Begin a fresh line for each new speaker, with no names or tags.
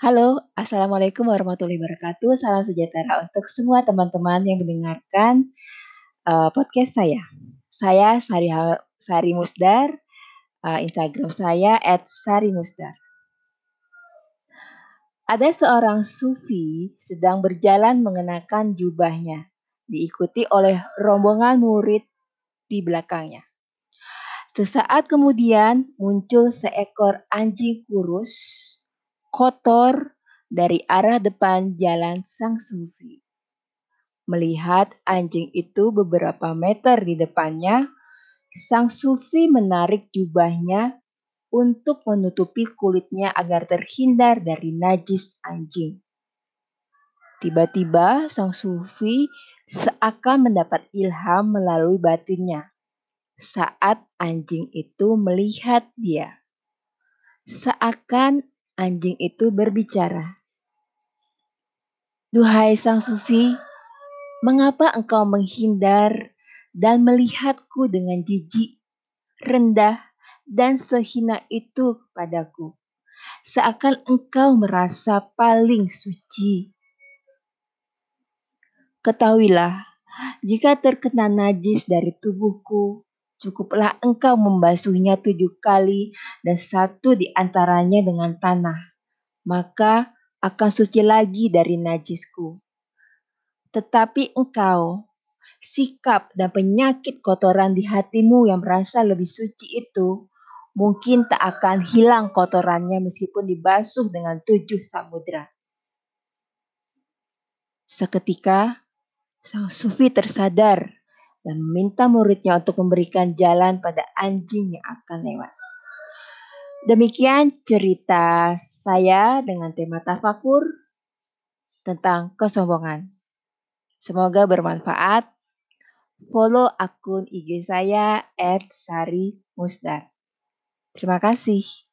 Halo, Assalamualaikum warahmatullahi wabarakatuh. Salam sejahtera untuk semua teman-teman yang mendengarkan uh, podcast saya. Saya Sari, Sari Musdar, uh, Instagram saya @sarimusdar. Ada seorang sufi sedang berjalan mengenakan jubahnya, diikuti oleh rombongan murid di belakangnya. Sesaat kemudian muncul seekor anjing kurus kotor dari arah depan jalan sang sufi. Melihat anjing itu beberapa meter di depannya, sang sufi menarik jubahnya untuk menutupi kulitnya agar terhindar dari najis anjing. Tiba-tiba sang sufi seakan mendapat ilham melalui batinnya saat anjing itu melihat dia. Seakan anjing itu berbicara. Duhai sang sufi, mengapa engkau menghindar dan melihatku dengan jijik, rendah, dan sehina itu padaku? Seakan engkau merasa paling suci. Ketahuilah, jika terkena najis dari tubuhku, Cukuplah engkau membasuhnya tujuh kali dan satu di antaranya dengan tanah, maka akan suci lagi dari najisku. Tetapi engkau, sikap dan penyakit kotoran di hatimu yang merasa lebih suci itu, mungkin tak akan hilang kotorannya meskipun dibasuh dengan tujuh samudra. Seketika, sang sufi tersadar dan meminta muridnya untuk memberikan jalan pada anjing yang akan lewat. Demikian cerita saya dengan tema tafakur tentang kesombongan. Semoga bermanfaat. Follow akun IG saya @sari Musdar. Terima kasih.